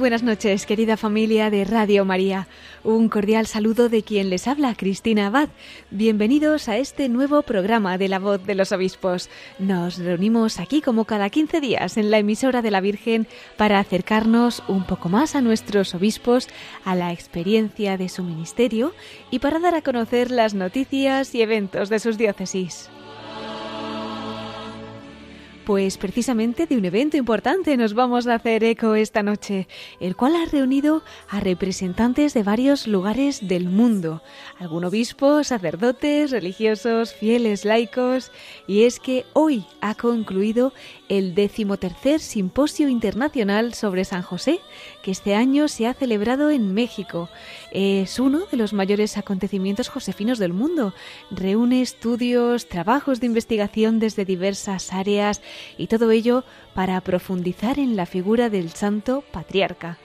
Buenas noches, querida familia de Radio María. Un cordial saludo de quien les habla, Cristina Abad. Bienvenidos a este nuevo programa de La Voz de los Obispos. Nos reunimos aquí como cada 15 días en la emisora de la Virgen para acercarnos un poco más a nuestros obispos, a la experiencia de su ministerio y para dar a conocer las noticias y eventos de sus diócesis. Pues precisamente de un evento importante nos vamos a hacer eco esta noche, el cual ha reunido a representantes de varios lugares del mundo, algún obispo, sacerdotes, religiosos, fieles, laicos, y es que hoy ha concluido el decimotercer Simposio Internacional sobre San José, que este año se ha celebrado en México. Es uno de los mayores acontecimientos josefinos del mundo. Reúne estudios, trabajos de investigación desde diversas áreas y todo ello para profundizar en la figura del santo patriarca.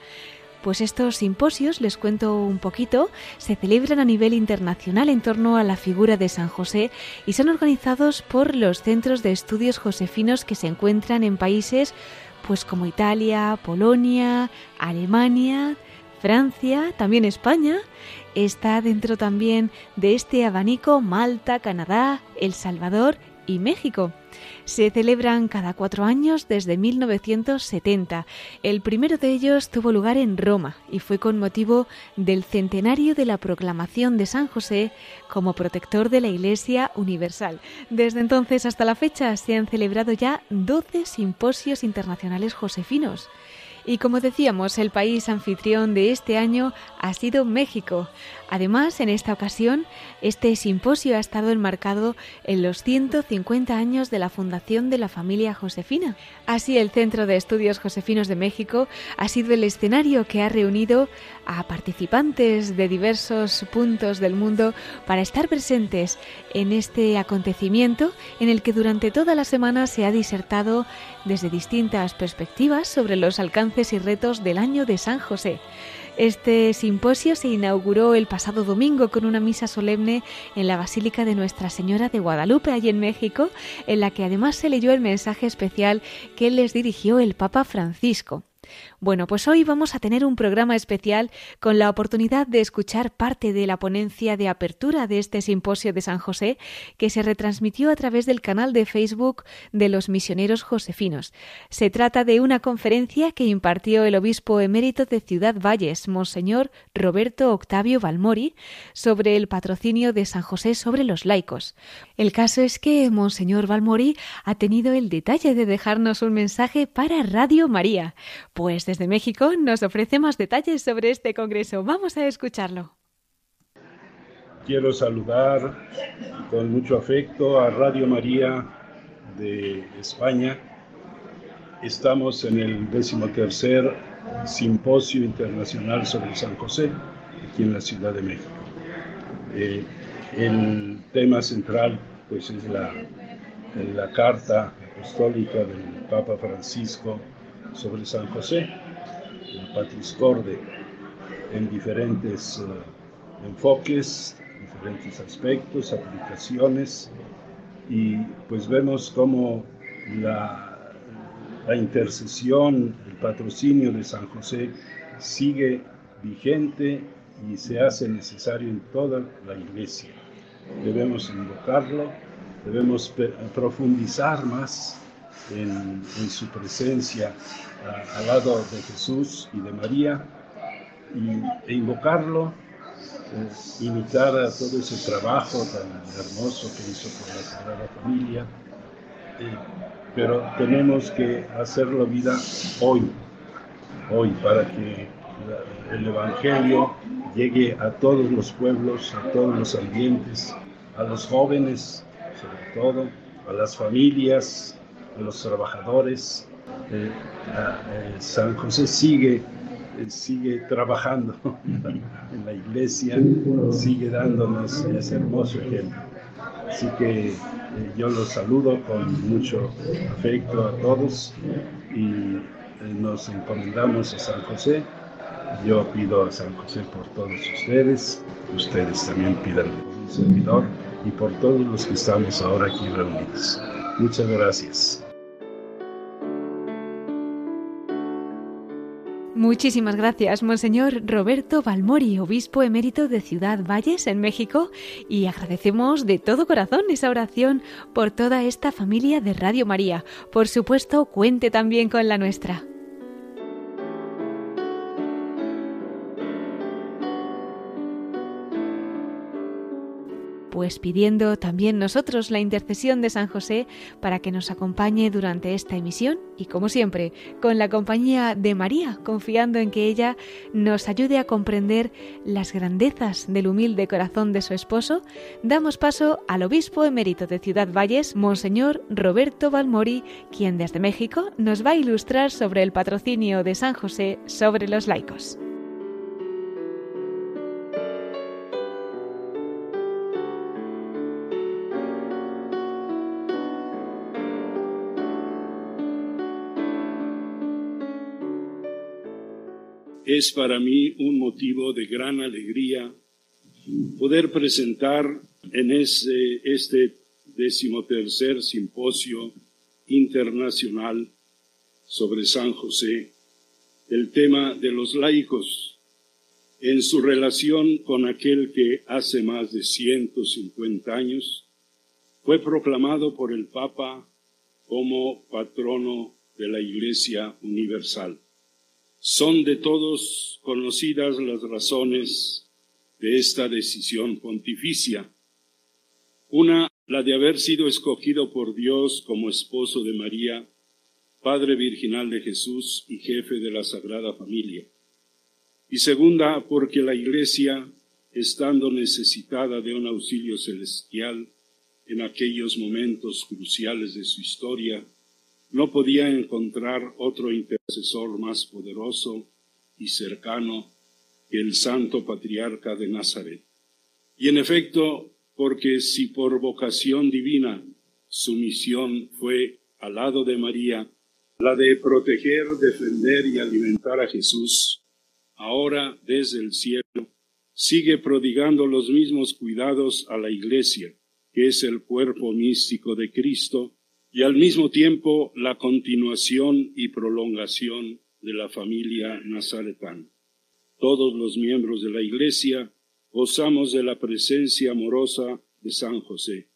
Pues estos simposios, les cuento un poquito, se celebran a nivel internacional en torno a la figura de San José y son organizados por los centros de estudios josefinos que se encuentran en países pues como Italia, Polonia, Alemania, Francia, también España. Está dentro también de este abanico Malta, Canadá, El Salvador y México. Se celebran cada cuatro años desde 1970. El primero de ellos tuvo lugar en Roma y fue con motivo del centenario de la proclamación de San José como protector de la Iglesia Universal. Desde entonces hasta la fecha se han celebrado ya 12 simposios internacionales josefinos. Y como decíamos, el país anfitrión de este año ha sido México. Además, en esta ocasión, este simposio ha estado enmarcado en los 150 años de la fundación de la familia Josefina. Así, el Centro de Estudios Josefinos de México ha sido el escenario que ha reunido a participantes de diversos puntos del mundo para estar presentes en este acontecimiento en el que durante toda la semana se ha disertado desde distintas perspectivas sobre los alcances y retos del año de San José. Este simposio se inauguró el pasado domingo con una misa solemne en la Basílica de Nuestra Señora de Guadalupe, allí en México, en la que además se leyó el mensaje especial que les dirigió el Papa Francisco. Bueno, pues hoy vamos a tener un programa especial con la oportunidad de escuchar parte de la ponencia de apertura de este simposio de San José que se retransmitió a través del canal de Facebook de los misioneros josefinos. Se trata de una conferencia que impartió el obispo emérito de Ciudad Valles, Monseñor Roberto Octavio Balmori, sobre el patrocinio de San José sobre los laicos. El caso es que Monseñor Balmori ha tenido el detalle de dejarnos un mensaje para Radio María. Pues desde México nos ofrece más detalles sobre este congreso. Vamos a escucharlo. Quiero saludar con mucho afecto a Radio María de España. Estamos en el decimotercer Simposio Internacional sobre San José, aquí en la Ciudad de México. Eh, el tema central pues, es la, la carta apostólica del Papa Francisco sobre San José, el Patris Corde, en diferentes uh, enfoques, diferentes aspectos, aplicaciones, y pues vemos cómo la, la intercesión, el patrocinio de San José sigue vigente y se hace necesario en toda la iglesia. Debemos invocarlo, debemos profundizar más en, su presencia al lado de Jesús y de María y, e invocarlo, imitar a todo ese trabajo tan hermoso que hizo por la Sagrada Familia, pero tenemos que hacerlo vida hoy, hoy, para que el Evangelio llegue a todos los pueblos, a todos los ambientes, a los jóvenes sobre todo, a las familias, a los trabajadores, eh, eh, San José sigue, sigue trabajando en la iglesia, sigue dándonos ese hermoso ejemplo. Así que yo los saludo con mucho afecto a todos y nos encomendamos a San José. Yo pido a San José por todos ustedes, ustedes también pidan por un servidor y por todos los que estamos ahora aquí reunidos. Muchas gracias. Muchísimas gracias, Monseñor Roberto Balmori, obispo emérito de Ciudad Valles, en México, y agradecemos de todo corazón esa oración por toda esta familia de Radio María. Por supuesto, cuente también con la nuestra. Pues pidiendo también nosotros la intercesión de San José para que nos acompañe durante esta emisión y como siempre, con la compañía de María, confiando en que ella nos ayude a comprender las grandezas del humilde corazón de su esposo, damos paso al obispo emérito de Ciudad Valles, Monseñor Roberto Balmori, quien desde México nos va a ilustrar sobre el patrocinio de San José sobre los laicos. Es para mí un motivo de gran alegría poder presentar en este, este decimotercer simposio internacional sobre San José el tema de los laicos en su relación con aquel que hace más de 150 años fue proclamado por el Papa como patrono de la Iglesia Universal. Son de todos conocidas las razones de esta decisión pontificia. Una, la de haber sido escogido por Dios como esposo de María, Padre Virginal de Jesús y jefe de la Sagrada Familia. Y segunda, porque la Iglesia, estando necesitada de un auxilio celestial en aquellos momentos cruciales de su historia, no podía encontrar otro intercesor más poderoso y cercano que el santo patriarca de Nazaret. Y en efecto, porque si por vocación divina su misión fue al lado de María, la de proteger, defender y alimentar a Jesús, ahora desde el cielo, sigue prodigando los mismos cuidados a la Iglesia, que es el cuerpo místico de Cristo, y al mismo tiempo la continuación y prolongación de la familia nazaretana. Todos los miembros de la Iglesia gozamos de la presencia amorosa de San José,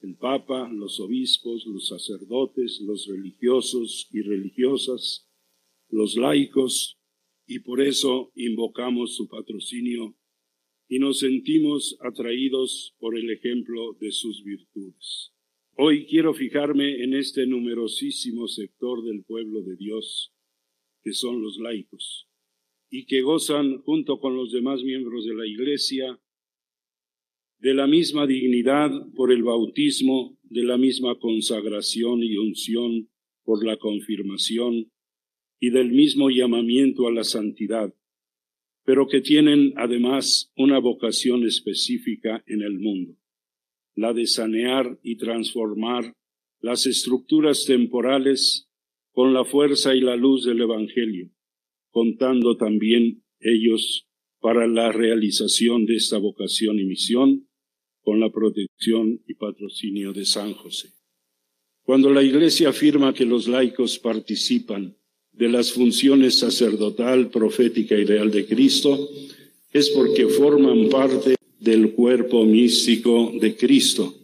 el Papa, los obispos, los sacerdotes, los religiosos y religiosas, los laicos, y por eso invocamos su patrocinio y nos sentimos atraídos por el ejemplo de sus virtudes. Hoy quiero fijarme en este numerosísimo sector del pueblo de Dios, que son los laicos, y que gozan, junto con los demás miembros de la Iglesia, de la misma dignidad por el bautismo, de la misma consagración y unción por la confirmación, y del mismo llamamiento a la santidad, pero que tienen además una vocación específica en el mundo la de sanear y transformar las estructuras temporales con la fuerza y la luz del Evangelio, contando también ellos para la realización de esta vocación y misión con la protección y patrocinio de San José. Cuando la Iglesia afirma que los laicos participan de las funciones sacerdotal, profética y real de Cristo, es porque forman parte del cuerpo místico de Cristo,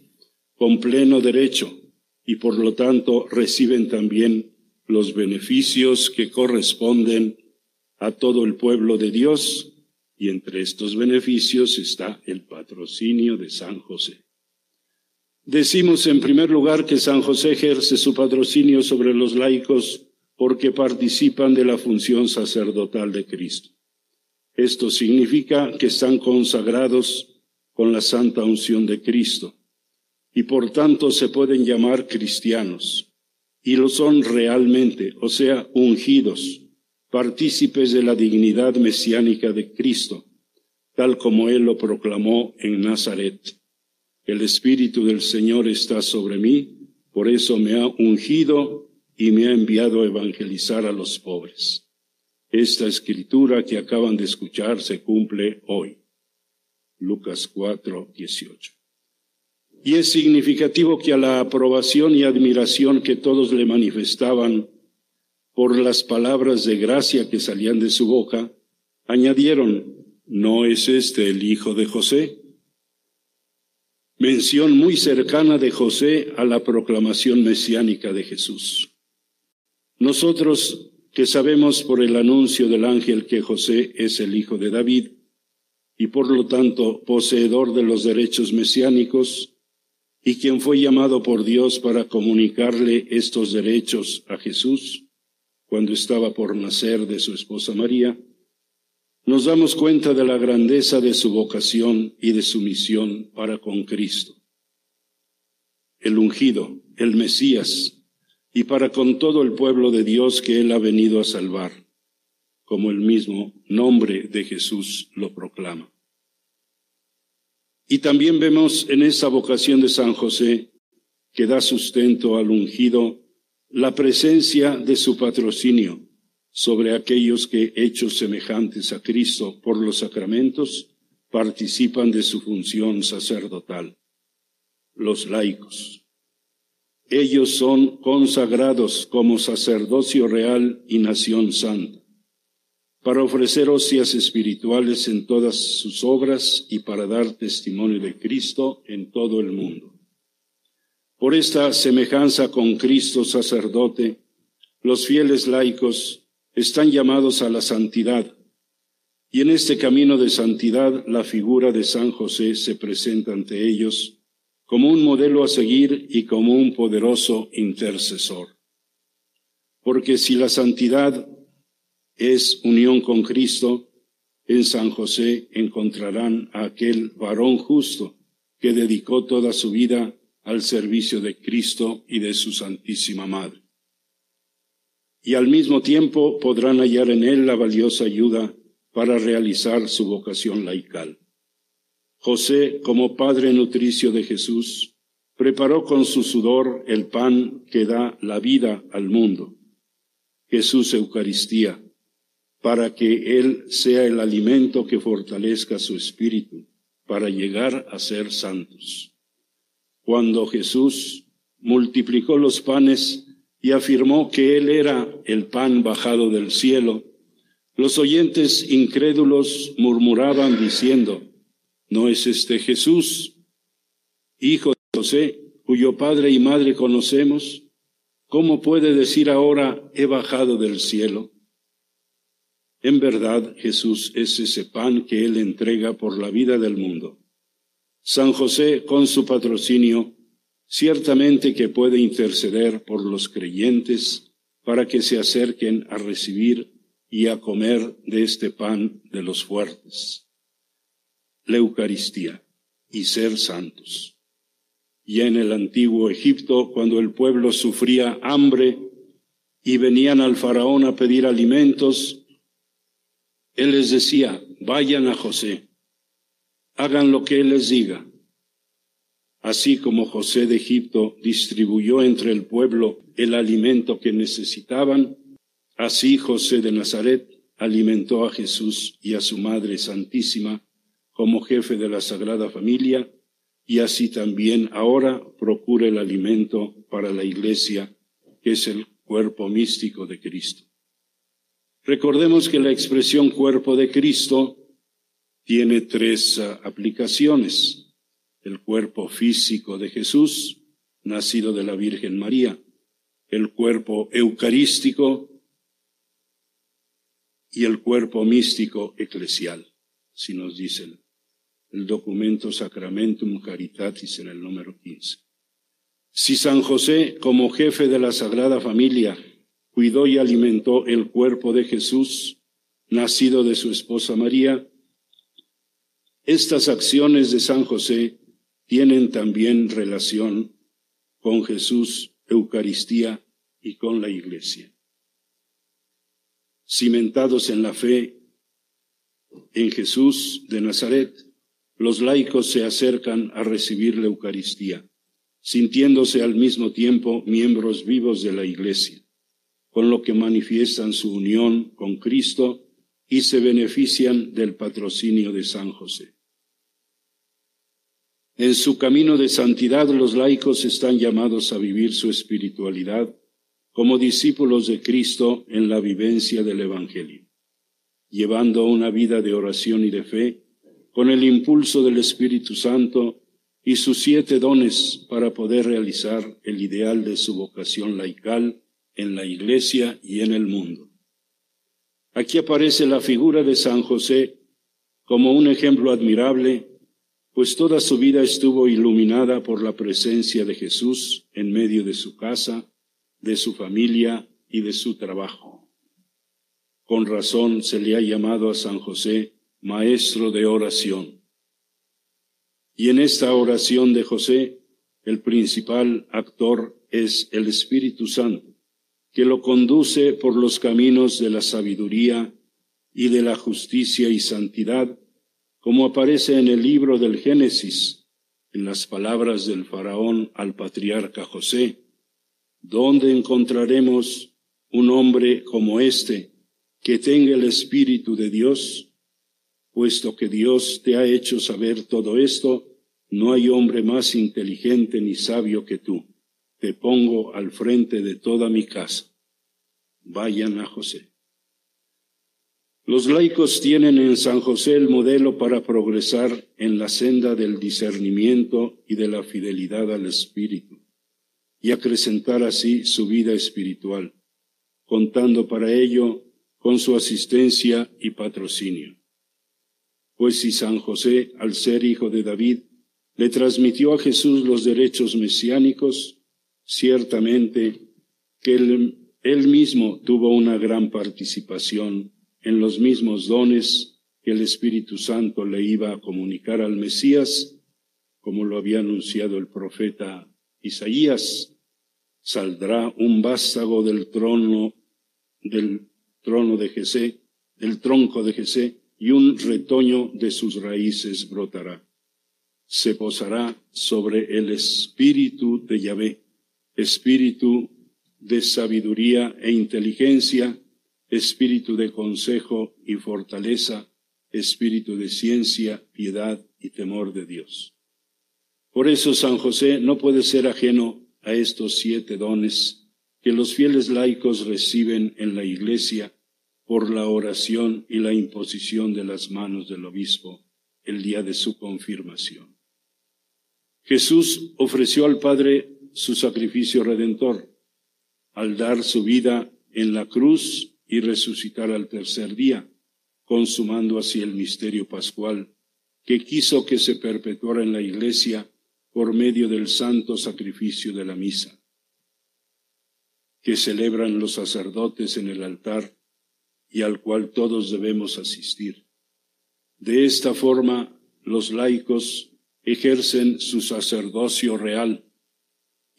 con pleno derecho, y por lo tanto reciben también los beneficios que corresponden a todo el pueblo de Dios, y entre estos beneficios está el patrocinio de San José. Decimos en primer lugar que San José ejerce su patrocinio sobre los laicos porque participan de la función sacerdotal de Cristo. Esto significa que están consagrados con la santa unción de Cristo y por tanto se pueden llamar cristianos, y lo son realmente, o sea, ungidos, partícipes de la dignidad mesiánica de Cristo, tal como Él lo proclamó en Nazaret. El Espíritu del Señor está sobre mí, por eso me ha ungido y me ha enviado a evangelizar a los pobres. Esta escritura que acaban de escuchar se cumple hoy. Lucas 4, 18. Y es significativo que a la aprobación y admiración que todos le manifestaban por las palabras de gracia que salían de su boca, añadieron, ¿no es este el hijo de José? Mención muy cercana de José a la proclamación mesiánica de Jesús. Nosotros que sabemos por el anuncio del ángel que José es el hijo de David y por lo tanto poseedor de los derechos mesiánicos, y quien fue llamado por Dios para comunicarle estos derechos a Jesús cuando estaba por nacer de su esposa María, nos damos cuenta de la grandeza de su vocación y de su misión para con Cristo. El ungido, el Mesías, y para con todo el pueblo de Dios que Él ha venido a salvar, como el mismo nombre de Jesús lo proclama. Y también vemos en esa vocación de San José, que da sustento al ungido, la presencia de su patrocinio sobre aquellos que, hechos semejantes a Cristo por los sacramentos, participan de su función sacerdotal, los laicos. Ellos son consagrados como sacerdocio real y nación santa para ofrecer hostias espirituales en todas sus obras y para dar testimonio de Cristo en todo el mundo. Por esta semejanza con Cristo sacerdote, los fieles laicos están llamados a la santidad, y en este camino de santidad la figura de San José se presenta ante ellos como un modelo a seguir y como un poderoso intercesor. Porque si la santidad es unión con Cristo, en San José encontrarán a aquel varón justo que dedicó toda su vida al servicio de Cristo y de su Santísima Madre. Y al mismo tiempo podrán hallar en él la valiosa ayuda para realizar su vocación laical. José, como padre nutricio de Jesús, preparó con su sudor el pan que da la vida al mundo. Jesús Eucaristía, para que Él sea el alimento que fortalezca su espíritu, para llegar a ser santos. Cuando Jesús multiplicó los panes y afirmó que Él era el pan bajado del cielo, los oyentes incrédulos murmuraban diciendo, ¿no es este Jesús, hijo de José, cuyo padre y madre conocemos? ¿Cómo puede decir ahora, he bajado del cielo? En verdad, Jesús es ese pan que Él entrega por la vida del mundo. San José, con su patrocinio, ciertamente que puede interceder por los creyentes para que se acerquen a recibir y a comer de este pan de los fuertes. La Eucaristía y ser santos. Ya en el antiguo Egipto, cuando el pueblo sufría hambre y venían al faraón a pedir alimentos, él les decía, vayan a José, hagan lo que Él les diga. Así como José de Egipto distribuyó entre el pueblo el alimento que necesitaban, así José de Nazaret alimentó a Jesús y a su Madre Santísima como jefe de la Sagrada Familia, y así también ahora procura el alimento para la Iglesia, que es el cuerpo místico de Cristo. Recordemos que la expresión cuerpo de Cristo tiene tres ah, aplicaciones. El cuerpo físico de Jesús, nacido de la Virgen María, el cuerpo eucarístico y el cuerpo místico eclesial, si nos dicen el documento Sacramentum Caritatis en el número 15. Si San José, como jefe de la Sagrada Familia, cuidó y alimentó el cuerpo de Jesús, nacido de su esposa María. Estas acciones de San José tienen también relación con Jesús, Eucaristía y con la Iglesia. Cimentados en la fe en Jesús de Nazaret, los laicos se acercan a recibir la Eucaristía, sintiéndose al mismo tiempo miembros vivos de la Iglesia, con lo que manifiestan su unión con Cristo y se benefician del patrocinio de San José. En su camino de santidad los laicos están llamados a vivir su espiritualidad como discípulos de Cristo en la vivencia del Evangelio, llevando una vida de oración y de fe con el impulso del Espíritu Santo y sus siete dones para poder realizar el ideal de su vocación laical en la Iglesia y en el mundo. Aquí aparece la figura de San José como un ejemplo admirable pues toda su vida estuvo iluminada por la presencia de Jesús en medio de su casa, de su familia y de su trabajo. Con razón se le ha llamado a San José maestro de oración. Y en esta oración de José, el principal actor es el Espíritu Santo, que lo conduce por los caminos de la sabiduría y de la justicia y santidad como aparece en el libro del Génesis, en las palabras del faraón al patriarca José, ¿dónde encontraremos un hombre como este que tenga el Espíritu de Dios? Puesto que Dios te ha hecho saber todo esto, no hay hombre más inteligente ni sabio que tú. Te pongo al frente de toda mi casa. Vayan a José. Los laicos tienen en San José el modelo para progresar en la senda del discernimiento y de la fidelidad al Espíritu y acrecentar así su vida espiritual, contando para ello con su asistencia y patrocinio. Pues si San José, al ser hijo de David, le transmitió a Jesús los derechos mesiánicos, ciertamente que él, mismo tuvo una gran participación en los mismos dones que el Espíritu Santo le iba a comunicar al Mesías, como lo había anunciado el profeta Isaías, saldrá un vástago del trono, del trono de Jesé, del tronco de Jesé, y un retoño de sus raíces brotará. Se posará sobre el espíritu de Yahvé, espíritu de sabiduría e inteligencia, espíritu de consejo y fortaleza, espíritu de ciencia, piedad y temor de Dios. Por eso San José no puede ser ajeno a estos siete dones que los fieles laicos reciben en la Iglesia por la oración y la imposición de las manos del obispo el día de su confirmación. Jesús ofreció al Padre su sacrificio redentor al dar su vida en la cruz y resucitar al tercer día, consumando así el misterio pascual que quiso que se perpetuara en la Iglesia por medio del santo sacrificio de la misa, que celebran los sacerdotes en el altar y al cual todos debemos asistir. De esta forma, los laicos ejercen su sacerdocio real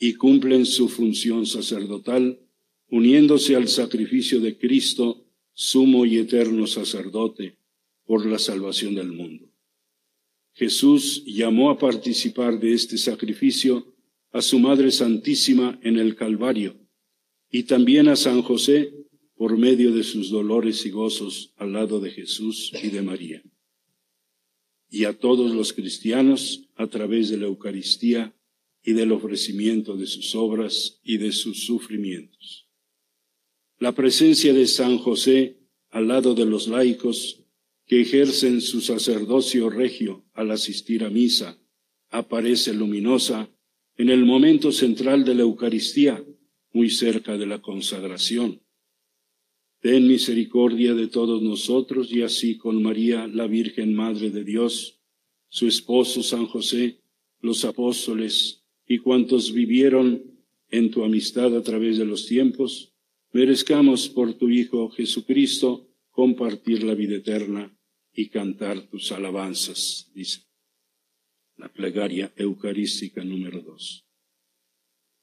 y cumplen su función sacerdotal uniéndose al sacrificio de Cristo, sumo y eterno sacerdote, por la salvación del mundo. Jesús llamó a participar de este sacrificio a su Madre Santísima en el Calvario y también a San José por medio de sus dolores y gozos al lado de Jesús y de María. Y a todos los cristianos a través de la Eucaristía y del ofrecimiento de sus obras y de sus sufrimientos. La presencia de San José al lado de los laicos que ejercen su sacerdocio regio al asistir a misa aparece luminosa en el momento central de la Eucaristía, muy cerca de la consagración. Ten misericordia de todos nosotros y así con María, la Virgen Madre de Dios, su esposo San José, los apóstoles y cuantos vivieron en tu amistad a través de los tiempos, merezcamos por tu Hijo Jesucristo compartir la vida eterna y cantar tus alabanzas, dice la plegaria eucarística número dos.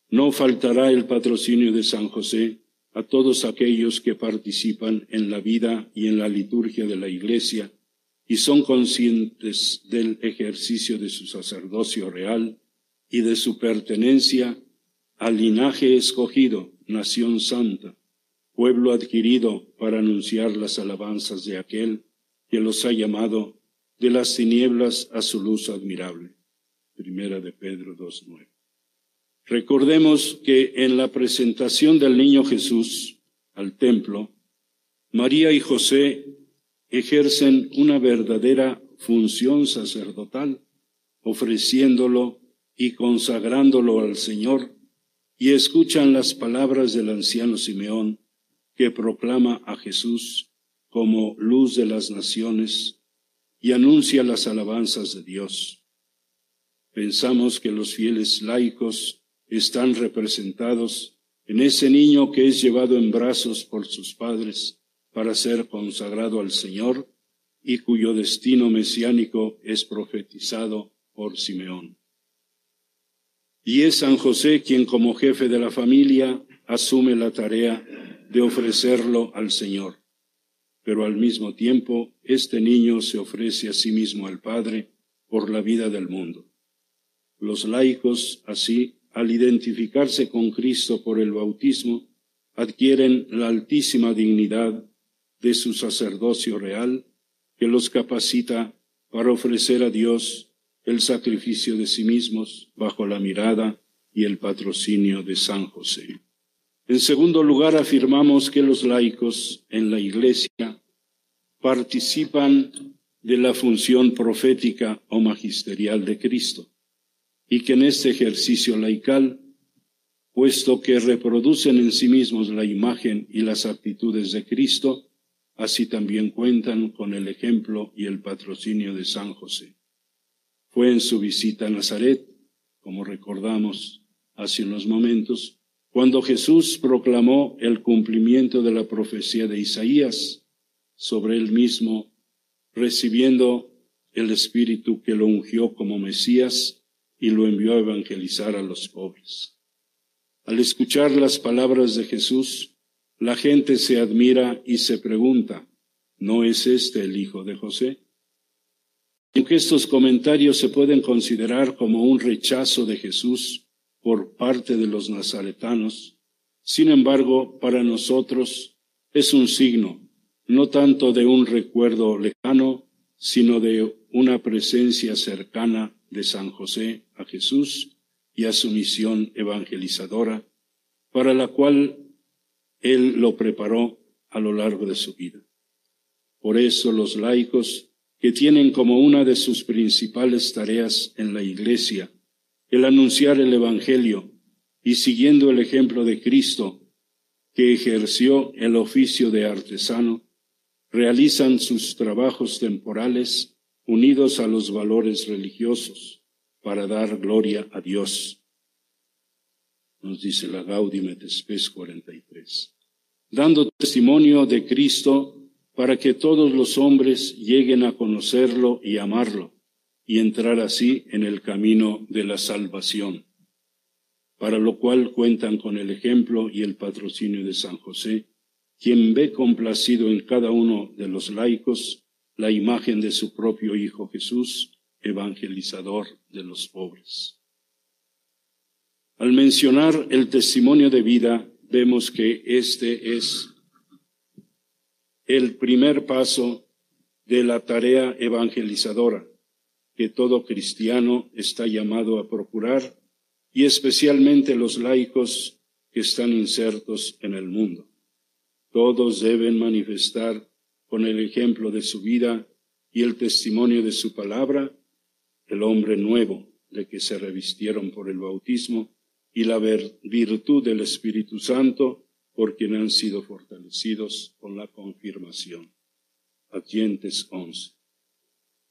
No faltará el patrocinio de San José a todos aquellos que participan en la vida y en la liturgia de la Iglesia y son conscientes del ejercicio de su sacerdocio real y de su pertenencia al linaje escogido, nación santa, pueblo adquirido para anunciar las alabanzas de aquel que los ha llamado de las tinieblas a su luz admirable. Primera de Pedro 2.9. Recordemos que en la presentación del niño Jesús al templo, María y José ejercen una verdadera función sacerdotal, ofreciéndolo y consagrándolo al Señor, y escuchan las palabras del anciano Simeón, que proclama a Jesús como luz de las naciones y anuncia las alabanzas de Dios. Pensamos que los fieles laicos están representados en ese niño que es llevado en brazos por sus padres para ser consagrado al Señor y cuyo destino mesiánico es profetizado por Simeón. Y es San José quien como jefe de la familia asume la tarea de ofrecerlo al Señor. Pero al mismo tiempo, este niño se ofrece a sí mismo al Padre por la vida del mundo. Los laicos, así, al identificarse con Cristo por el bautismo, adquieren la altísima dignidad de su sacerdocio real que los capacita para ofrecer a Dios el sacrificio de sí mismos bajo la mirada y el patrocinio de San José. En segundo lugar, afirmamos que los laicos en la Iglesia participan de la función profética o magisterial de Cristo y que en este ejercicio laical, puesto que reproducen en sí mismos la imagen y las actitudes de Cristo, así también cuentan con el ejemplo y el patrocinio de San José. Fue en su visita a Nazaret, como recordamos hace unos momentos, cuando Jesús proclamó el cumplimiento de la profecía de Isaías sobre él mismo, recibiendo el Espíritu que lo ungió como Mesías y lo envió a evangelizar a los pobres. Al escuchar las palabras de Jesús, la gente se admira y se pregunta, ¿no es este el hijo de José? Aunque estos comentarios se pueden considerar como un rechazo de Jesús por parte de los nazaretanos, sin embargo, para nosotros es un signo, no tanto de un recuerdo lejano, sino de una presencia cercana de San José a Jesús y a su misión evangelizadora, para la cual él lo preparó a lo largo de su vida. Por eso los laicos, que tienen como una de sus principales tareas en la Iglesia el anunciar el Evangelio y siguiendo el ejemplo de Cristo, que ejerció el oficio de artesano, realizan sus trabajos temporales unidos a los valores religiosos para dar gloria a Dios. Nos dice la Gaudium et Spes 43. Dando testimonio de Cristo para que todos los hombres lleguen a conocerlo y amarlo y entrar así en el camino de la salvación, para lo cual cuentan con el ejemplo y el patrocinio de San José, quien ve complacido en cada uno de los laicos la imagen de su propio Hijo Jesús, evangelizador de los pobres. Al mencionar el testimonio de vida, vemos que este es el primer paso de la tarea evangelizadora que todo cristiano está llamado a procurar y especialmente los laicos que están insertos en el mundo. Todos deben manifestar con el ejemplo de su vida y el testimonio de su palabra el hombre nuevo de que se revistieron por el bautismo y la virtud del Espíritu Santo por quien han sido fortalecidos con la confirmación. Atientes 11.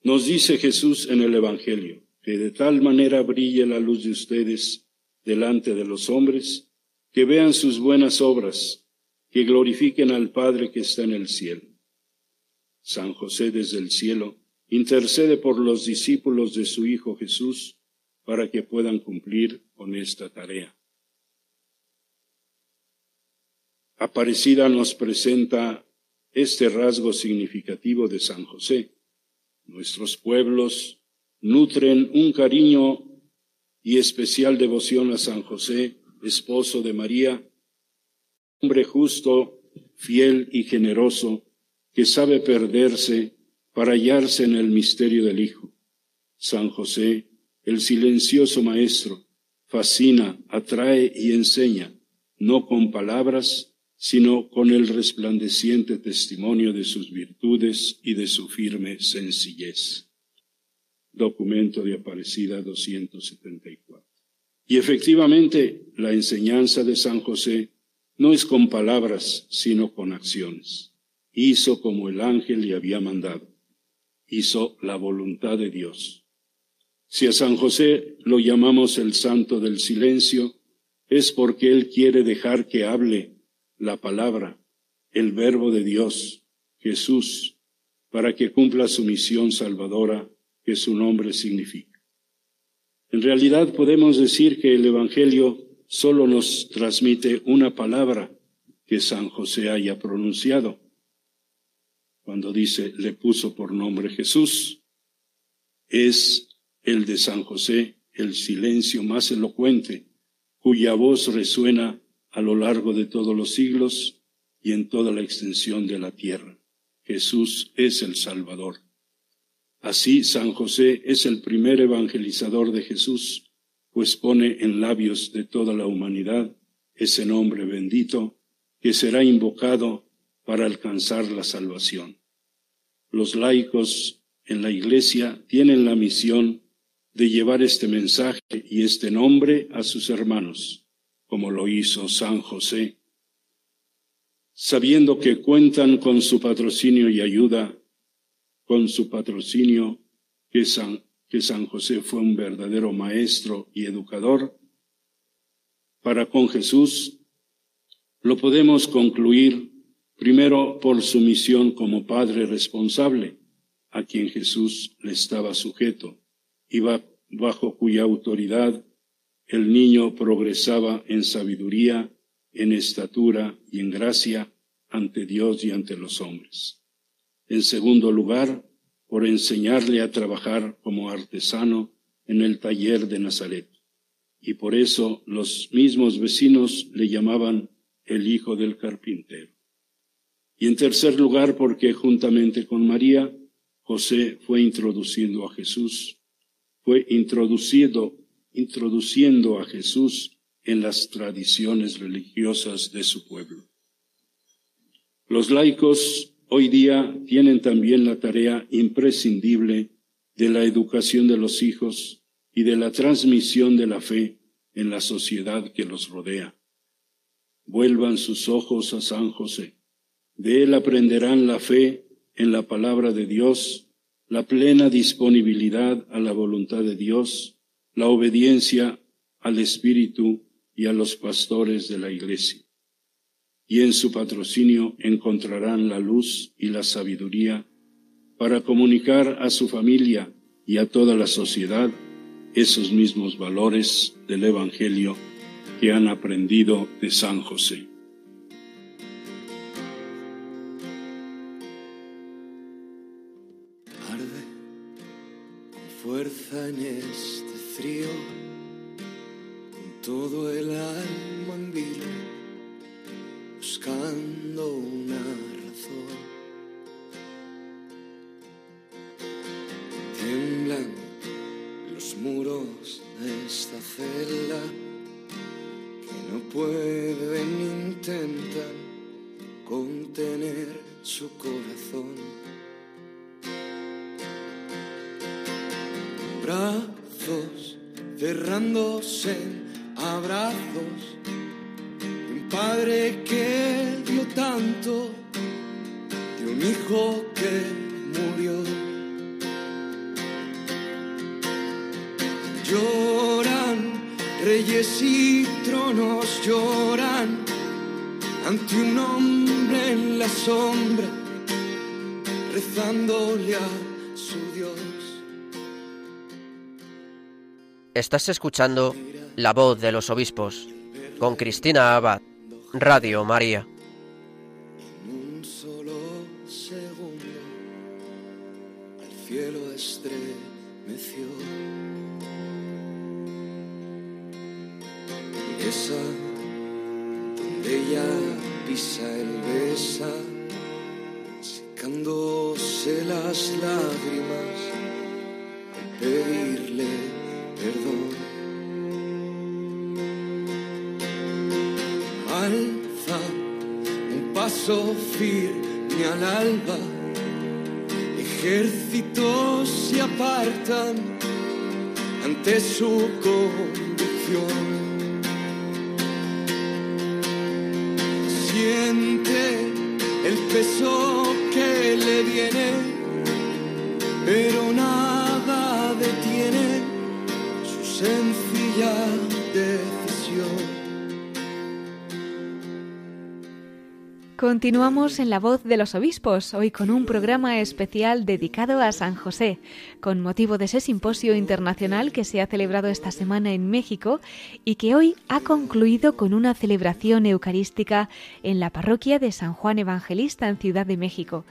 Nos dice Jesús en el Evangelio, que de tal manera brille la luz de ustedes delante de los hombres, que vean sus buenas obras, que glorifiquen al Padre que está en el cielo. San José desde el cielo intercede por los discípulos de su Hijo Jesús para que puedan cumplir con esta tarea. Aparecida nos presenta este rasgo significativo de San José. Nuestros pueblos nutren un cariño y especial devoción a San José, esposo de María, hombre justo, fiel y generoso, que sabe perderse para hallarse en el misterio del Hijo. San José, el silencioso Maestro, fascina, atrae y enseña, no con palabras, sino con el resplandeciente testimonio de sus virtudes y de su firme sencillez. Documento de Aparecida 274. Y efectivamente, la enseñanza de San José no es con palabras, sino con acciones. Hizo como el ángel le había mandado. Hizo la voluntad de Dios. Si a San José lo llamamos el santo del silencio, es porque él quiere dejar que hable la palabra, el verbo de Dios, Jesús, para que cumpla su misión salvadora que su nombre significa. En realidad podemos decir que el Evangelio solo nos transmite una palabra que San José haya pronunciado. Cuando dice le puso por nombre Jesús, es el de San José el silencio más elocuente, cuya voz resuena a lo largo de todos los siglos y en toda la extensión de la tierra. Jesús es el Salvador. Así San José es el primer evangelizador de Jesús, pues pone en labios de toda la humanidad ese nombre bendito que será invocado para alcanzar la salvación. Los laicos en la Iglesia tienen la misión de llevar este mensaje y este nombre a sus hermanos como lo hizo San José, sabiendo que cuentan con su patrocinio y ayuda, con su patrocinio que San, que San José fue un verdadero maestro y educador, para con Jesús, lo podemos concluir primero por su misión como Padre responsable, a quien Jesús le estaba sujeto y bajo cuya autoridad el niño progresaba en sabiduría, en estatura y en gracia ante Dios y ante los hombres. En segundo lugar, por enseñarle a trabajar como artesano en el taller de Nazaret. Y por eso los mismos vecinos le llamaban el hijo del carpintero. Y en tercer lugar, porque juntamente con María, José fue introduciendo a Jesús, fue introducido introduciendo a Jesús en las tradiciones religiosas de su pueblo. Los laicos hoy día tienen también la tarea imprescindible de la educación de los hijos y de la transmisión de la fe en la sociedad que los rodea. Vuelvan sus ojos a San José. De él aprenderán la fe en la palabra de Dios, la plena disponibilidad a la voluntad de Dios, la obediencia al Espíritu y a los pastores de la Iglesia. Y en su patrocinio encontrarán la luz y la sabiduría para comunicar a su familia y a toda la sociedad esos mismos valores del Evangelio que han aprendido de San José. fuerza en con todo el alma en vilo, buscando una razón. Tiemblan los muros de esta celda que no pueden intentar contener su corazón. Cerrándose en abrazos. Un padre que dio tanto, de un hijo que murió. Lloran, reyes y tronos lloran ante un hombre en la sombra, rezándole a Estás escuchando La voz de los obispos con Cristina Abad, Radio María. segundo al cielo estremeció. Esa donde ella pisa el besa, secándose las lágrimas al pedirle perdón. Alza un paso firme al alba, ejércitos se apartan ante su convicción. Decisión. Continuamos en La Voz de los Obispos, hoy con un programa especial dedicado a San José, con motivo de ese simposio internacional que se ha celebrado esta semana en México y que hoy ha concluido con una celebración eucarística en la parroquia de San Juan Evangelista en Ciudad de México.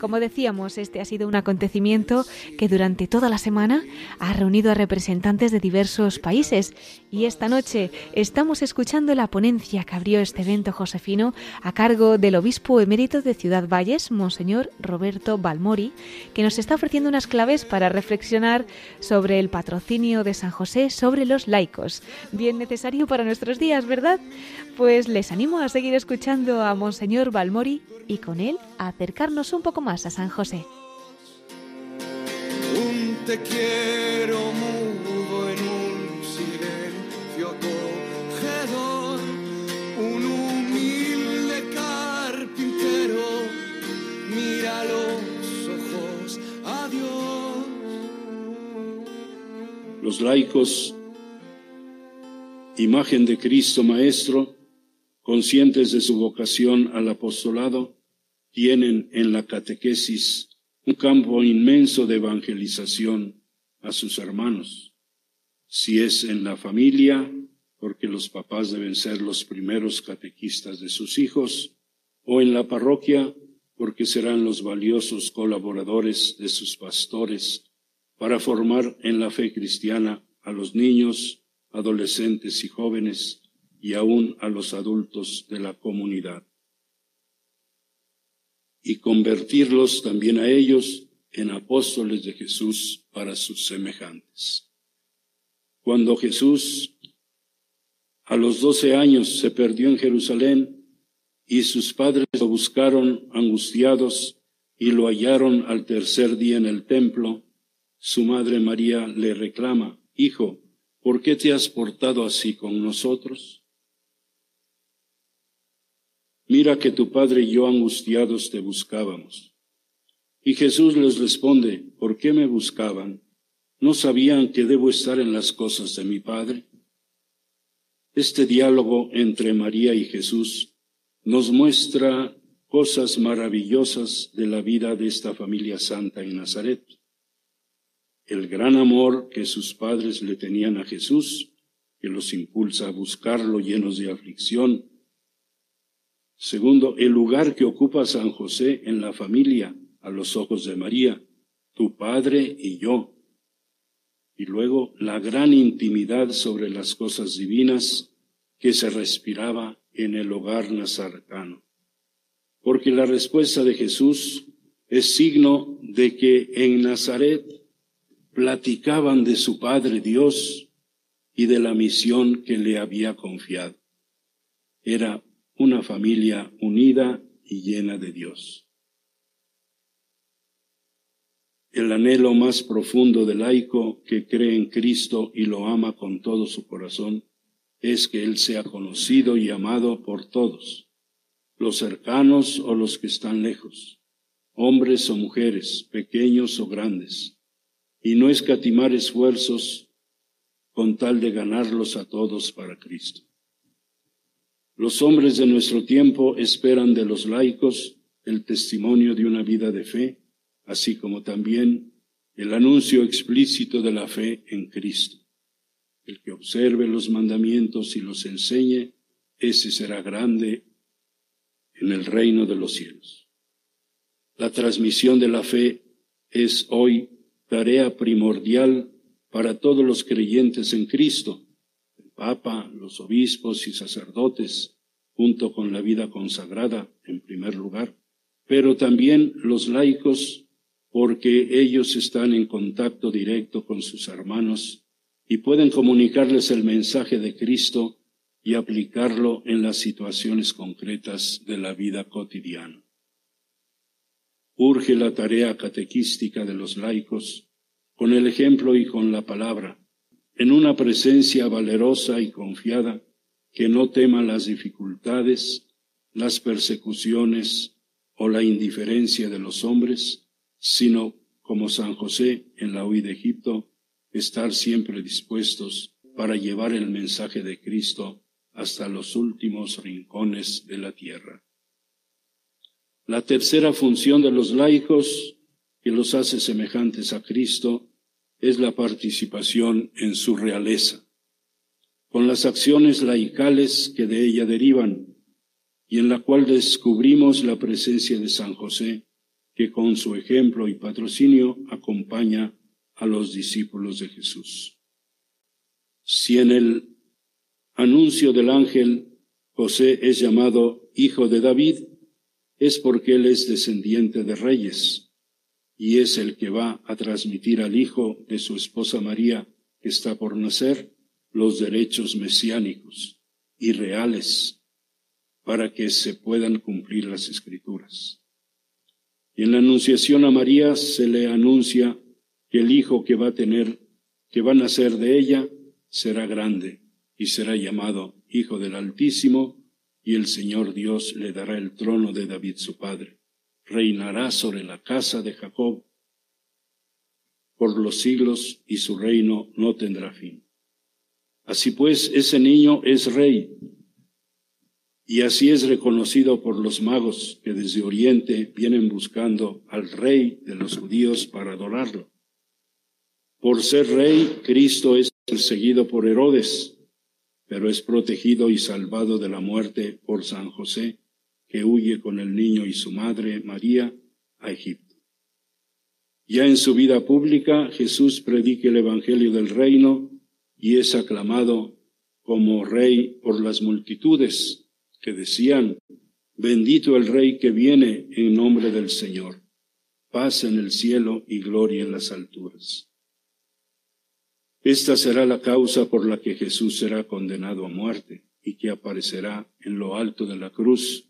Como decíamos, este ha sido un acontecimiento que durante toda la semana ha reunido a representantes de diversos países y esta noche estamos escuchando la ponencia que abrió este evento josefino a cargo del obispo emérito de Ciudad Valles, Monseñor Roberto Balmori, que nos está ofreciendo unas claves para reflexionar sobre el patrocinio de San José sobre los laicos. Bien necesario para nuestros días, ¿verdad? Pues les animo a seguir escuchando a Monseñor Balmori y con él a acercarnos un poco más a San José. Un te quiero mudo en un silencio acogedor, un humilde carpintero mira los ojos a Dios. Los laicos, imagen de Cristo Maestro, conscientes de su vocación al apostolado, tienen en la catequesis un campo inmenso de evangelización a sus hermanos. Si es en la familia, porque los papás deben ser los primeros catequistas de sus hijos, o en la parroquia, porque serán los valiosos colaboradores de sus pastores para formar en la fe cristiana a los niños, adolescentes y jóvenes, y aún a los adultos de la comunidad y convertirlos también a ellos en apóstoles de Jesús para sus semejantes. Cuando Jesús a los doce años se perdió en Jerusalén y sus padres lo buscaron angustiados y lo hallaron al tercer día en el templo, su madre María le reclama, Hijo, ¿por qué te has portado así con nosotros? Mira que tu padre y yo angustiados te buscábamos. Y Jesús les responde, ¿por qué me buscaban? ¿No sabían que debo estar en las cosas de mi Padre? Este diálogo entre María y Jesús nos muestra cosas maravillosas de la vida de esta familia santa en Nazaret. El gran amor que sus padres le tenían a Jesús, que los impulsa a buscarlo llenos de aflicción, Segundo, el lugar que ocupa San José en la familia a los ojos de María, tu padre y yo. Y luego la gran intimidad sobre las cosas divinas que se respiraba en el hogar nazarcano. Porque la respuesta de Jesús es signo de que en Nazaret platicaban de su Padre Dios y de la misión que le había confiado. Era una familia unida y llena de Dios. El anhelo más profundo del laico que cree en Cristo y lo ama con todo su corazón es que Él sea conocido y amado por todos, los cercanos o los que están lejos, hombres o mujeres, pequeños o grandes, y no escatimar esfuerzos con tal de ganarlos a todos para Cristo. Los hombres de nuestro tiempo esperan de los laicos el testimonio de una vida de fe, así como también el anuncio explícito de la fe en Cristo. El que observe los mandamientos y los enseñe, ese será grande en el reino de los cielos. La transmisión de la fe es hoy tarea primordial para todos los creyentes en Cristo, Papa, los obispos y sacerdotes, junto con la vida consagrada en primer lugar, pero también los laicos, porque ellos están en contacto directo con sus hermanos y pueden comunicarles el mensaje de Cristo y aplicarlo en las situaciones concretas de la vida cotidiana. Urge la tarea catequística de los laicos con el ejemplo y con la palabra, en una presencia valerosa y confiada que no tema las dificultades, las persecuciones o la indiferencia de los hombres, sino, como San José en la huida de Egipto, estar siempre dispuestos para llevar el mensaje de Cristo hasta los últimos rincones de la tierra. La tercera función de los laicos, que los hace semejantes a Cristo, es la participación en su realeza, con las acciones laicales que de ella derivan, y en la cual descubrimos la presencia de San José, que con su ejemplo y patrocinio acompaña a los discípulos de Jesús. Si en el anuncio del ángel José es llamado hijo de David, es porque él es descendiente de reyes y es el que va a transmitir al hijo de su esposa María, que está por nacer, los derechos mesiánicos y reales para que se puedan cumplir las escrituras. Y en la anunciación a María se le anuncia que el hijo que va a tener, que va a nacer de ella, será grande y será llamado Hijo del Altísimo, y el Señor Dios le dará el trono de David su padre. Reinará sobre la casa de Jacob por los siglos y su reino no tendrá fin. Así pues, ese niño es rey y así es reconocido por los magos que desde Oriente vienen buscando al rey de los judíos para adorarlo. Por ser rey, Cristo es perseguido por Herodes, pero es protegido y salvado de la muerte por San José, que huye con el niño y su madre María a Egipto. Ya en su vida pública, Jesús predica el Evangelio del Reino y es aclamado como rey por las multitudes que decían, bendito el rey que viene en nombre del Señor, paz en el cielo y gloria en las alturas. Esta será la causa por la que Jesús será condenado a muerte y que aparecerá en lo alto de la cruz,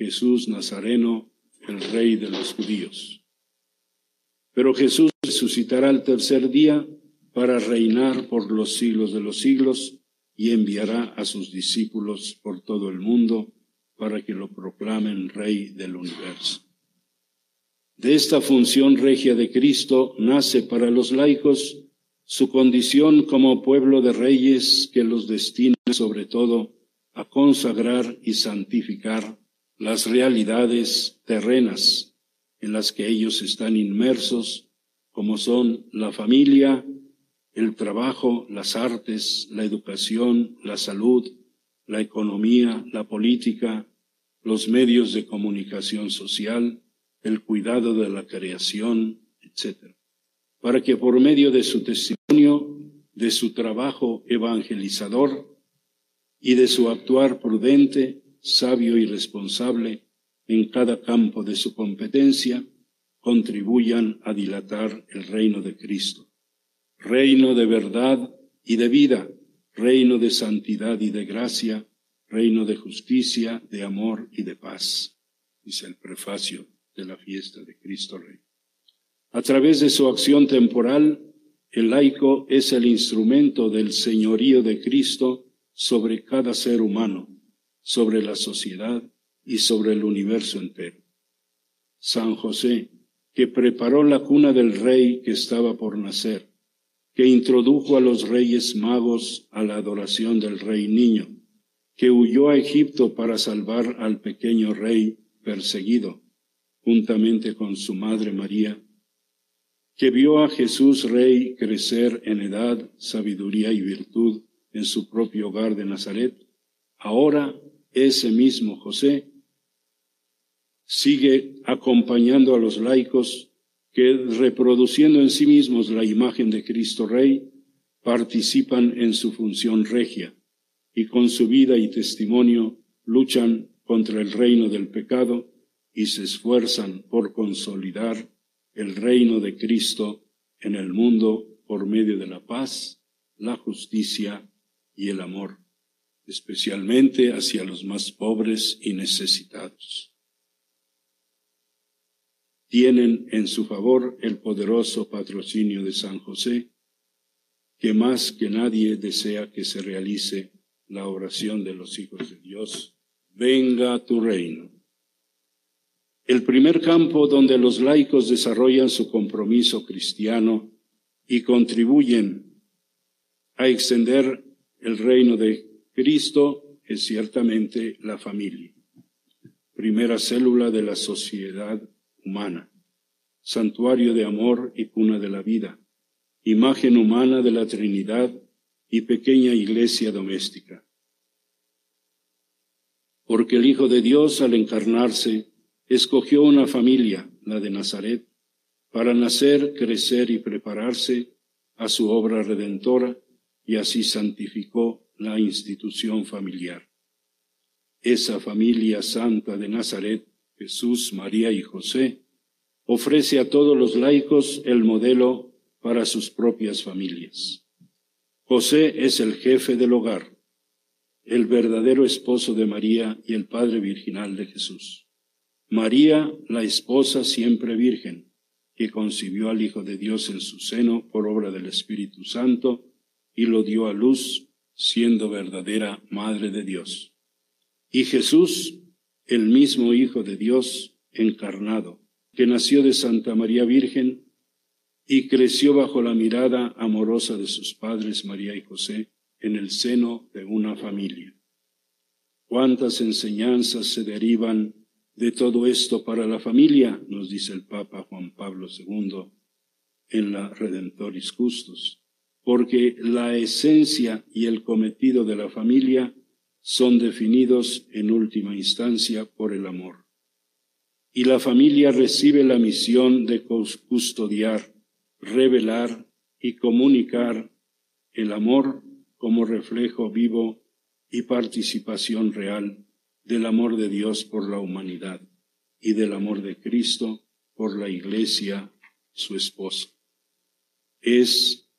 Jesús Nazareno, el Rey de los judíos. Pero Jesús resucitará al tercer día para reinar por los siglos de los siglos y enviará a sus discípulos por todo el mundo para que lo proclamen Rey del universo. De esta función regia de Cristo nace para los laicos su condición como pueblo de reyes que los destina sobre todo a consagrar y santificar las realidades terrenas en las que ellos están inmersos, como son la familia, el trabajo, las artes, la educación, la salud, la economía, la política, los medios de comunicación social, el cuidado de la creación, etc para que por medio de su testimonio, de su trabajo evangelizador y de su actuar prudente, sabio y responsable en cada campo de su competencia, contribuyan a dilatar el reino de Cristo. Reino de verdad y de vida, reino de santidad y de gracia, reino de justicia, de amor y de paz, dice el prefacio de la fiesta de Cristo Rey. A través de su acción temporal, el laico es el instrumento del señorío de Cristo sobre cada ser humano, sobre la sociedad y sobre el universo entero. San José, que preparó la cuna del rey que estaba por nacer, que introdujo a los reyes magos a la adoración del rey niño, que huyó a Egipto para salvar al pequeño rey perseguido, juntamente con su madre María, que vio a Jesús Rey crecer en edad, sabiduría y virtud en su propio hogar de Nazaret, ahora ese mismo José sigue acompañando a los laicos que, reproduciendo en sí mismos la imagen de Cristo Rey, participan en su función regia y con su vida y testimonio luchan contra el reino del pecado y se esfuerzan por consolidar el reino de Cristo en el mundo por medio de la paz, la justicia y el amor, especialmente hacia los más pobres y necesitados. Tienen en su favor el poderoso patrocinio de San José, que más que nadie desea que se realice la oración de los hijos de Dios. Venga tu reino. El primer campo donde los laicos desarrollan su compromiso cristiano y contribuyen a extender el reino de Cristo es ciertamente la familia, primera célula de la sociedad humana, santuario de amor y cuna de la vida, imagen humana de la Trinidad y pequeña iglesia doméstica. Porque el Hijo de Dios al encarnarse escogió una familia, la de Nazaret, para nacer, crecer y prepararse a su obra redentora y así santificó la institución familiar. Esa familia santa de Nazaret, Jesús, María y José, ofrece a todos los laicos el modelo para sus propias familias. José es el jefe del hogar, el verdadero esposo de María y el Padre Virginal de Jesús. María, la esposa siempre virgen, que concibió al Hijo de Dios en su seno por obra del Espíritu Santo y lo dio a luz, siendo verdadera Madre de Dios. Y Jesús, el mismo Hijo de Dios encarnado, que nació de Santa María Virgen y creció bajo la mirada amorosa de sus padres María y José en el seno de una familia. Cuántas enseñanzas se derivan de todo esto para la familia, nos dice el Papa Juan Pablo II en la Redentoris Justus, porque la esencia y el cometido de la familia son definidos en última instancia por el amor. Y la familia recibe la misión de custodiar, revelar y comunicar el amor como reflejo vivo y participación real del amor de Dios por la humanidad y del amor de Cristo por la Iglesia, su esposa. Es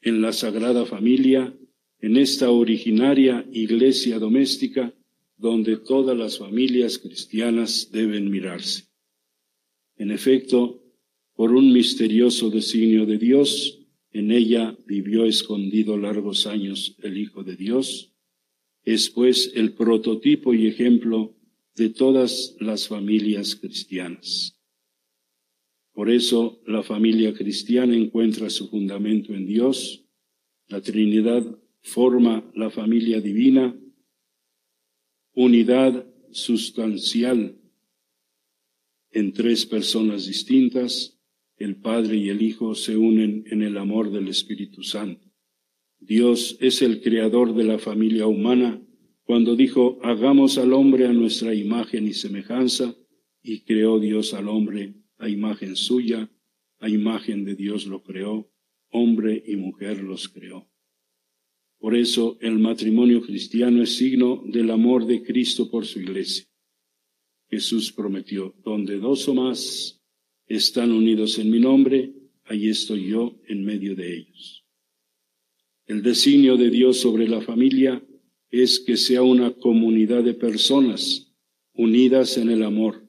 en la Sagrada Familia, en esta originaria Iglesia doméstica, donde todas las familias cristianas deben mirarse. En efecto, por un misterioso designio de Dios, en ella vivió escondido largos años el Hijo de Dios, es pues el prototipo y ejemplo de todas las familias cristianas. Por eso la familia cristiana encuentra su fundamento en Dios, la Trinidad forma la familia divina, unidad sustancial en tres personas distintas, el Padre y el Hijo se unen en el amor del Espíritu Santo. Dios es el creador de la familia humana cuando dijo, hagamos al hombre a nuestra imagen y semejanza, y creó Dios al hombre a imagen suya, a imagen de Dios lo creó, hombre y mujer los creó. Por eso el matrimonio cristiano es signo del amor de Cristo por su iglesia. Jesús prometió, donde dos o más están unidos en mi nombre, ahí estoy yo en medio de ellos. El designio de Dios sobre la familia es que sea una comunidad de personas unidas en el amor,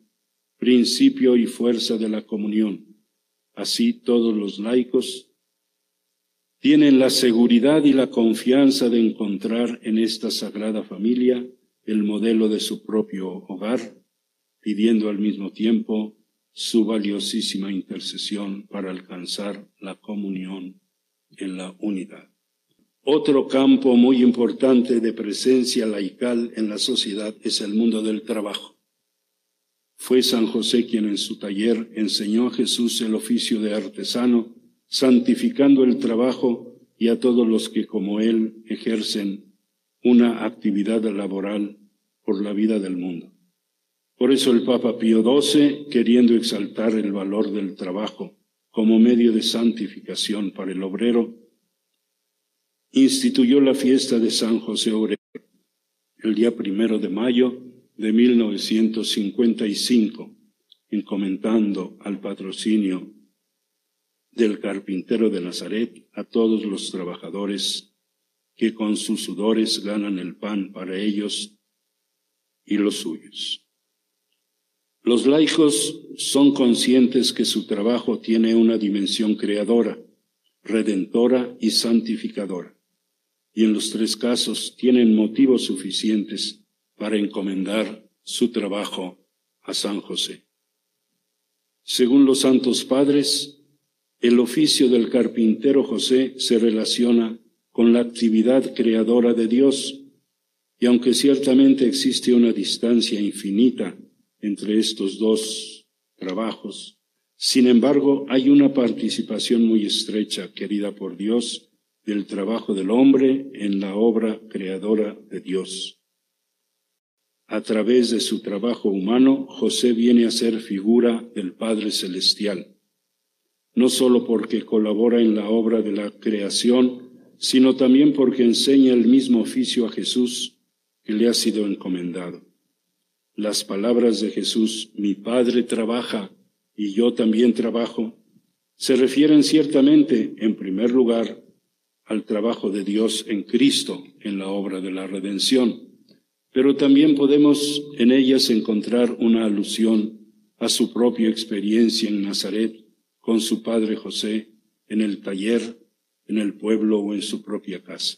principio y fuerza de la comunión. Así todos los laicos tienen la seguridad y la confianza de encontrar en esta sagrada familia el modelo de su propio hogar, pidiendo al mismo tiempo su valiosísima intercesión para alcanzar la comunión en la unidad. Otro campo muy importante de presencia laical en la sociedad es el mundo del trabajo. Fue San José quien en su taller enseñó a Jesús el oficio de artesano, santificando el trabajo y a todos los que como él ejercen una actividad laboral por la vida del mundo. Por eso el Papa Pío XII, queriendo exaltar el valor del trabajo como medio de santificación para el obrero, instituyó la fiesta de San José Obrero el día primero de mayo de 1955, encomendando al patrocinio del carpintero de Nazaret a todos los trabajadores que con sus sudores ganan el pan para ellos y los suyos. Los laicos son conscientes que su trabajo tiene una dimensión creadora, redentora y santificadora, y en los tres casos tienen motivos suficientes para encomendar su trabajo a San José. Según los santos padres, el oficio del carpintero José se relaciona con la actividad creadora de Dios, y aunque ciertamente existe una distancia infinita entre estos dos trabajos. Sin embargo, hay una participación muy estrecha, querida por Dios, del trabajo del hombre en la obra creadora de Dios. A través de su trabajo humano, José viene a ser figura del Padre Celestial, no solo porque colabora en la obra de la creación, sino también porque enseña el mismo oficio a Jesús que le ha sido encomendado. Las palabras de Jesús, mi Padre trabaja y yo también trabajo, se refieren ciertamente, en primer lugar, al trabajo de Dios en Cristo en la obra de la redención, pero también podemos en ellas encontrar una alusión a su propia experiencia en Nazaret con su padre José en el taller, en el pueblo o en su propia casa.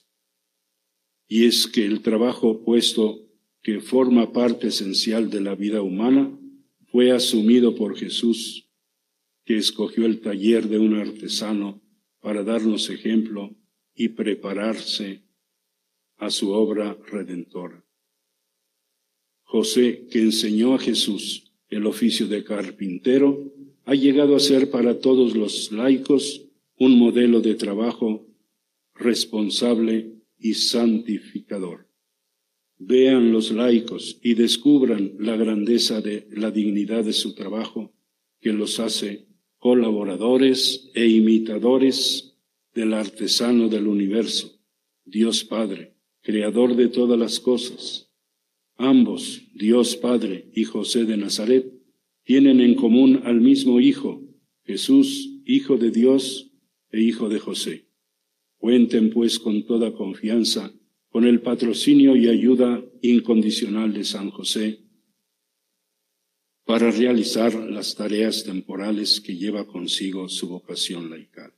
Y es que el trabajo puesto que forma parte esencial de la vida humana, fue asumido por Jesús, que escogió el taller de un artesano para darnos ejemplo y prepararse a su obra redentora. José, que enseñó a Jesús el oficio de carpintero, ha llegado a ser para todos los laicos un modelo de trabajo responsable y santificador vean los laicos y descubran la grandeza de la dignidad de su trabajo que los hace colaboradores e imitadores del artesano del universo, Dios Padre, creador de todas las cosas. Ambos, Dios Padre y José de Nazaret, tienen en común al mismo Hijo, Jesús, Hijo de Dios e Hijo de José. Cuenten pues con toda confianza con el patrocinio y ayuda incondicional de San José para realizar las tareas temporales que lleva consigo su vocación laical.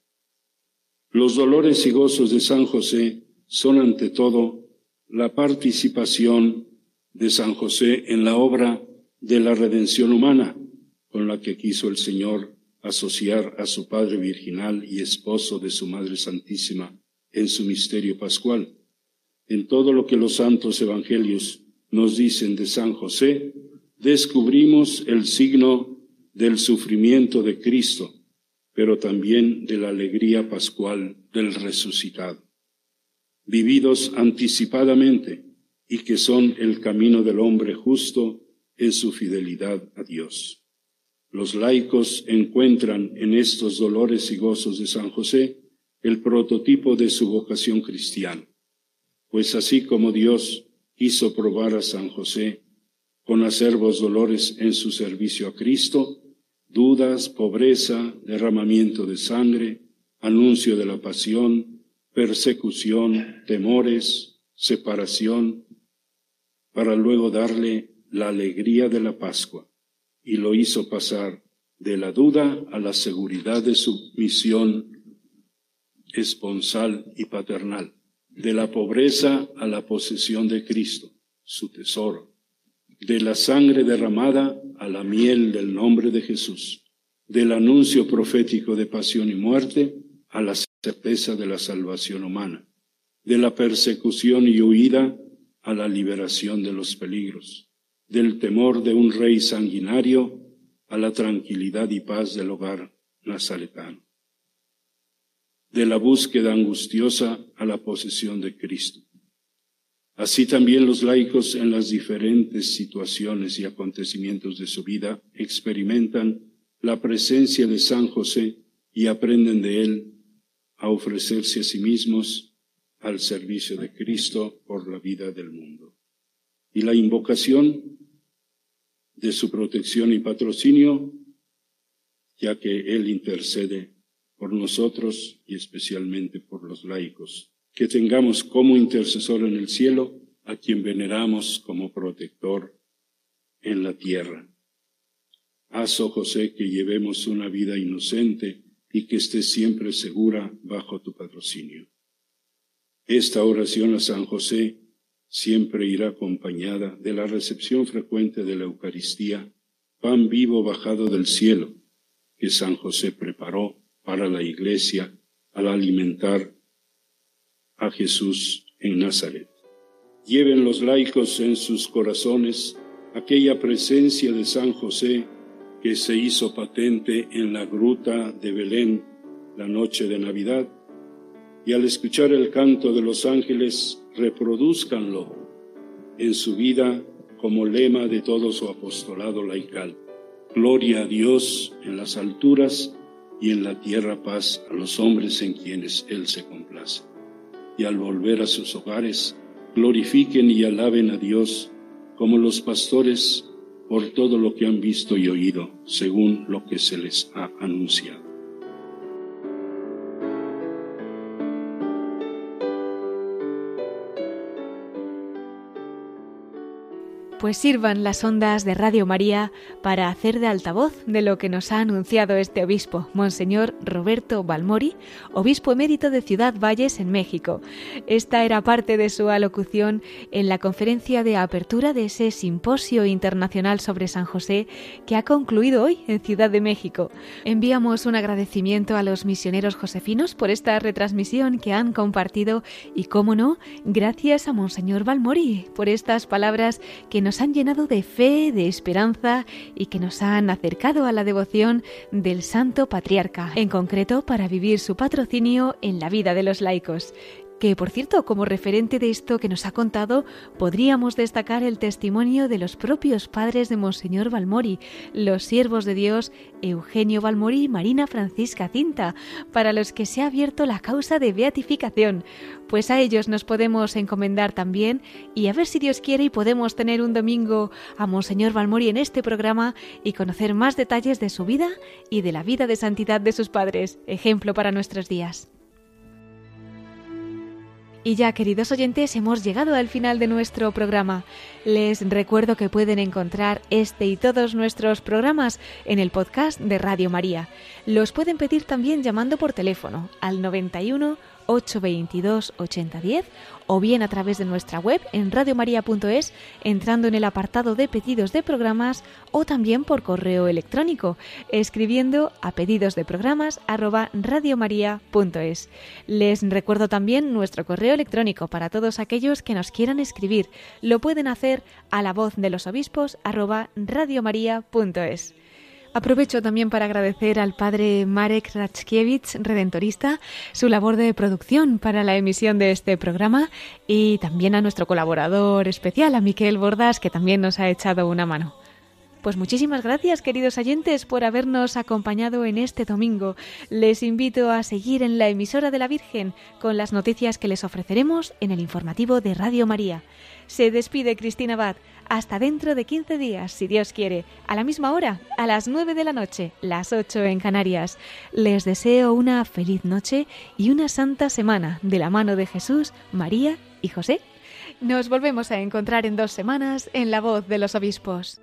Los dolores y gozos de San José son ante todo la participación de San José en la obra de la redención humana con la que quiso el Señor asociar a su Padre Virginal y esposo de su Madre Santísima en su misterio pascual. En todo lo que los santos evangelios nos dicen de San José, descubrimos el signo del sufrimiento de Cristo, pero también de la alegría pascual del resucitado, vividos anticipadamente y que son el camino del hombre justo en su fidelidad a Dios. Los laicos encuentran en estos dolores y gozos de San José el prototipo de su vocación cristiana pues así como Dios hizo probar a San José con acervos dolores en su servicio a Cristo, dudas, pobreza, derramamiento de sangre, anuncio de la pasión, persecución, temores, separación, para luego darle la alegría de la Pascua, y lo hizo pasar de la duda a la seguridad de su misión esponsal y paternal. De la pobreza a la posesión de Cristo, su tesoro, de la sangre derramada a la miel del nombre de Jesús, del anuncio profético de pasión y muerte a la certeza de la salvación humana, de la persecución y huida a la liberación de los peligros, del temor de un rey sanguinario a la tranquilidad y paz del hogar nazaretano de la búsqueda angustiosa a la posesión de Cristo. Así también los laicos en las diferentes situaciones y acontecimientos de su vida experimentan la presencia de San José y aprenden de él a ofrecerse a sí mismos al servicio de Cristo por la vida del mundo. Y la invocación de su protección y patrocinio, ya que Él intercede por nosotros y especialmente por los laicos que tengamos como intercesor en el cielo a quien veneramos como protector en la tierra. Haz, oh José, que llevemos una vida inocente y que esté siempre segura bajo tu patrocinio. Esta oración a San José siempre irá acompañada de la recepción frecuente de la Eucaristía, pan vivo bajado del cielo, que San José preparó para la Iglesia al alimentar a Jesús en Nazaret. Lleven los laicos en sus corazones aquella presencia de San José que se hizo patente en la gruta de Belén la noche de Navidad, y al escuchar el canto de los ángeles, reproduzcanlo en su vida como lema de todo su apostolado laical. Gloria a Dios en las alturas y en la tierra paz a los hombres en quienes Él se complace y al volver a sus hogares, glorifiquen y alaben a Dios como los pastores por todo lo que han visto y oído, según lo que se les ha anunciado. Pues sirvan las ondas de Radio María para hacer de altavoz de lo que nos ha anunciado este obispo, Monseñor Roberto Balmori, obispo emérito de Ciudad Valles en México. Esta era parte de su alocución en la conferencia de apertura de ese simposio internacional sobre San José que ha concluido hoy en Ciudad de México. Enviamos un agradecimiento a los misioneros josefinos por esta retransmisión que han compartido y, cómo no, gracias a Monseñor Balmori por estas palabras que nos han llenado de fe, de esperanza y que nos han acercado a la devoción del Santo Patriarca, en concreto para vivir su patrocinio en la vida de los laicos que por cierto, como referente de esto que nos ha contado, podríamos destacar el testimonio de los propios padres de Monseñor Balmori, los siervos de Dios Eugenio Balmori y Marina Francisca Cinta, para los que se ha abierto la causa de beatificación, pues a ellos nos podemos encomendar también y a ver si Dios quiere y podemos tener un domingo a Monseñor Balmori en este programa y conocer más detalles de su vida y de la vida de santidad de sus padres, ejemplo para nuestros días. Y ya, queridos oyentes, hemos llegado al final de nuestro programa. Les recuerdo que pueden encontrar este y todos nuestros programas en el podcast de Radio María. Los pueden pedir también llamando por teléfono al 91 822 8010 o bien a través de nuestra web en radiomaria.es entrando en el apartado de pedidos de programas o también por correo electrónico escribiendo a pedidos de programas. Les recuerdo también nuestro correo electrónico para todos aquellos que nos quieran escribir. Lo pueden hacer a la voz de los obispos radiomaria.es. Aprovecho también para agradecer al padre Marek Rachkiewicz, redentorista, su labor de producción para la emisión de este programa y también a nuestro colaborador especial, a Miquel Bordas, que también nos ha echado una mano. Pues muchísimas gracias, queridos oyentes, por habernos acompañado en este domingo. Les invito a seguir en la emisora de la Virgen con las noticias que les ofreceremos en el informativo de Radio María. Se despide Cristina Abad. Hasta dentro de 15 días, si Dios quiere, a la misma hora, a las 9 de la noche, las 8 en Canarias. Les deseo una feliz noche y una santa semana de la mano de Jesús, María y José. Nos volvemos a encontrar en dos semanas en La Voz de los Obispos.